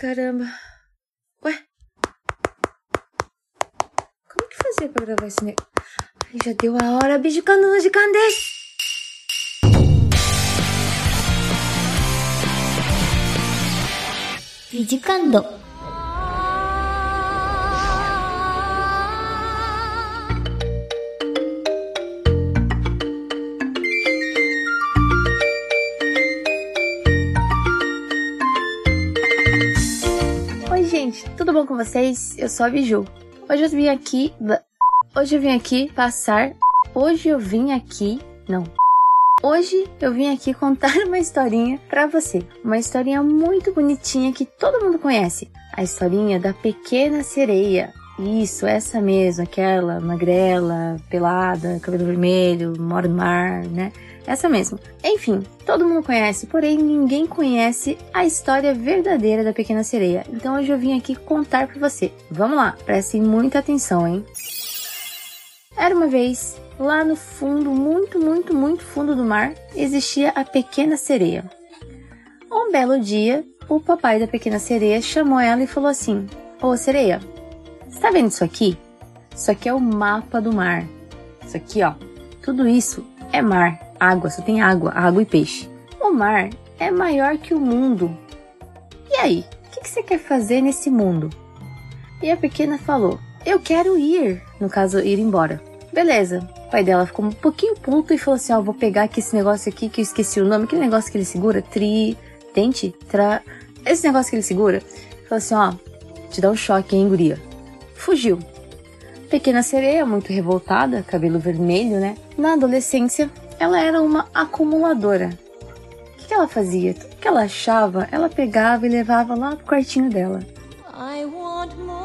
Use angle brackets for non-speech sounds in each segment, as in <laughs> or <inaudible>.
caramba. Ué? Como que fazia pra gravar esse negócio? Ai, já deu a hora, beijo canudo de Candês. Vidicando. Gente, tudo bom com vocês? Eu sou a Biju. Hoje eu vim aqui. Hoje eu vim aqui passar. Hoje eu vim aqui. Não. Hoje eu vim aqui contar <laughs> uma historinha pra você. Uma historinha muito bonitinha que todo mundo conhece. A historinha da pequena sereia. Isso, essa mesmo, aquela magrela, pelada, cabelo vermelho, mora no mar, né? Essa mesmo. Enfim, todo mundo conhece, porém ninguém conhece a história verdadeira da pequena sereia. Então hoje eu vim aqui contar pra você. Vamos lá, prestem muita atenção, hein? Era uma vez, lá no fundo, muito, muito, muito fundo do mar, existia a pequena sereia. Um belo dia, o papai da pequena sereia chamou ela e falou assim: Ô sereia, você tá vendo isso aqui? Isso aqui é o mapa do mar. Isso aqui, ó. Tudo isso é mar. Água, só tem água, água e peixe. O mar é maior que o mundo. E aí, o que, que você quer fazer nesse mundo? E a pequena falou: Eu quero ir. No caso, ir embora. Beleza. O pai dela ficou um pouquinho puto e falou assim: Ó, vou pegar aqui esse negócio aqui que eu esqueci o nome. Aquele negócio que ele segura? Tri. Dente? Tra. Esse negócio que ele segura. Falou assim: Ó, te dá um choque, hein, guria? Fugiu. Pequena sereia, muito revoltada, cabelo vermelho, né? Na adolescência, ela era uma acumuladora. O que, ela fazia? Tudo que ela achava, ela pegava e levava lá pro quartinho dela. I want more.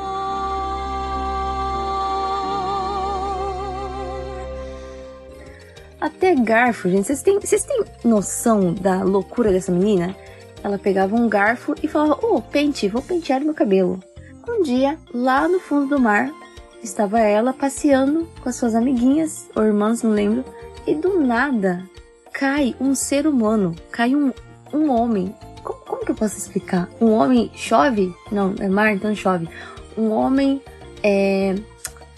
Até garfo, gente. Vocês têm, vocês têm noção da loucura dessa menina? Ela pegava um garfo e falava: Ô, oh, pente, vou pentear meu cabelo. Um dia, lá no fundo do mar, estava ela passeando com as suas amiguinhas, ou irmãs, não lembro, e do nada cai um ser humano, cai um, um homem. Como, como que eu posso explicar? Um homem chove? Não, é mar, então chove. Um homem é.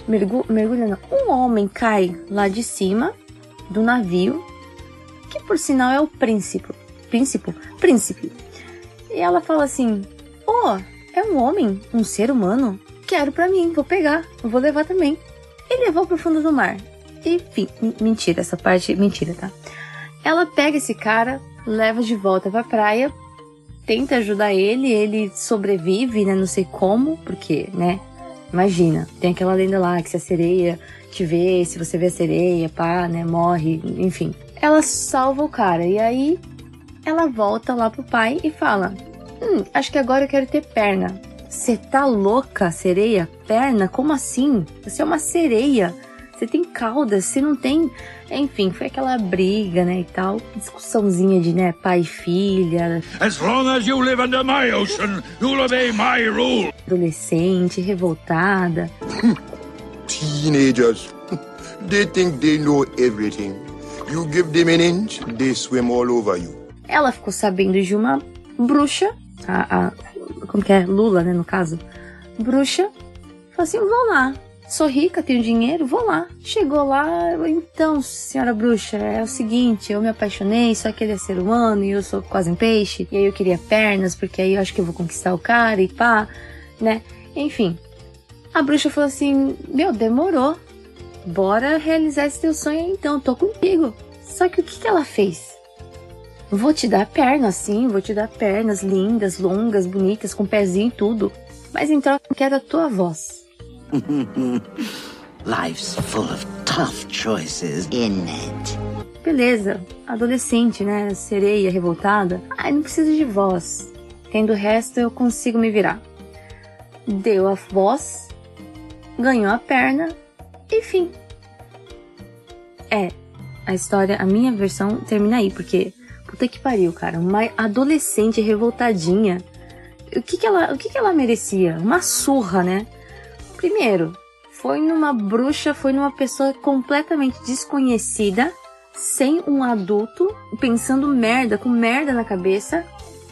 Mergu, mergulha, não. Um homem cai lá de cima do navio, que por sinal é o príncipe. Príncipe? Príncipe. E ela fala assim: Oh, é um homem, um ser humano? Quero pra mim, vou pegar, vou levar também. E levou pro fundo do mar. Enfim, mentira, essa parte, mentira, tá? Ela pega esse cara, leva de volta pra praia, tenta ajudar ele, ele sobrevive, né? Não sei como, porque, né? Imagina, tem aquela lenda lá que se a sereia te vê, se você vê a sereia, pá, né? Morre, enfim. Ela salva o cara e aí ela volta lá pro pai e fala: Hum, acho que agora eu quero ter perna. Você tá louca, sereia? Perna? Como assim? Você é uma sereia. Você tem caudas, você não tem. Enfim, foi aquela briga, né, e tal. Discussãozinha de, né, pai e filha. As long as you live under my ocean, you'll obey my rule. Adolescente, revoltada. Teenagers, they think they know everything. You give them an inch, they swim all over you. Ela ficou sabendo de uma bruxa, a, a como que é? Lula, né, no caso. Bruxa. Falou assim, vou lá. Sou rica, tenho dinheiro, vou lá. Chegou lá, então, senhora bruxa, é o seguinte, eu me apaixonei, só que ele é ser humano e eu sou quase um peixe. E aí eu queria pernas, porque aí eu acho que eu vou conquistar o cara e pá, né? Enfim. A bruxa falou assim, meu, demorou. Bora realizar esse teu sonho então, tô contigo. Só que o que, que ela fez? Vou te dar pernas, sim, vou te dar pernas lindas, longas, bonitas, com pezinho e tudo. Mas em troca, eu quero a tua voz. <laughs> Life's full of tough choices, isn't it? Beleza, adolescente, né? Sereia, revoltada. Ai, não preciso de voz. Tendo o resto, eu consigo me virar. Deu a voz, ganhou a perna, enfim. É, a história, a minha versão termina aí, porque puta que pariu, cara, uma adolescente revoltadinha. O que que ela, o que que ela merecia? Uma surra, né? Primeiro, foi numa bruxa, foi numa pessoa completamente desconhecida, sem um adulto, pensando merda, com merda na cabeça.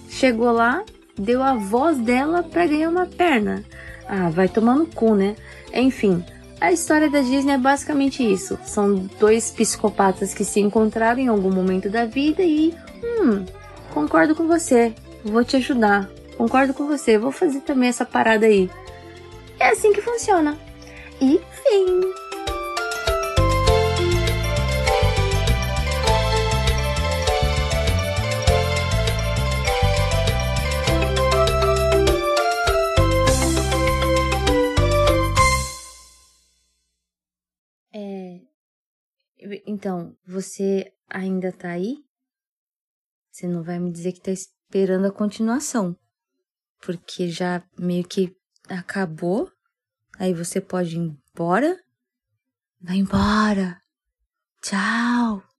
Chegou lá, deu a voz dela pra ganhar uma perna. Ah, vai tomar no cu, né? Enfim, a história da Disney é basicamente isso. São dois psicopatas que se encontraram em algum momento da vida e. Hum, concordo com você. Vou te ajudar. Concordo com você. Vou fazer também essa parada aí. É assim que funciona. E fim. Então, você ainda tá aí? Você não vai me dizer que tá esperando a continuação. Porque já meio que acabou. Aí você pode ir embora. Vai embora. Tchau.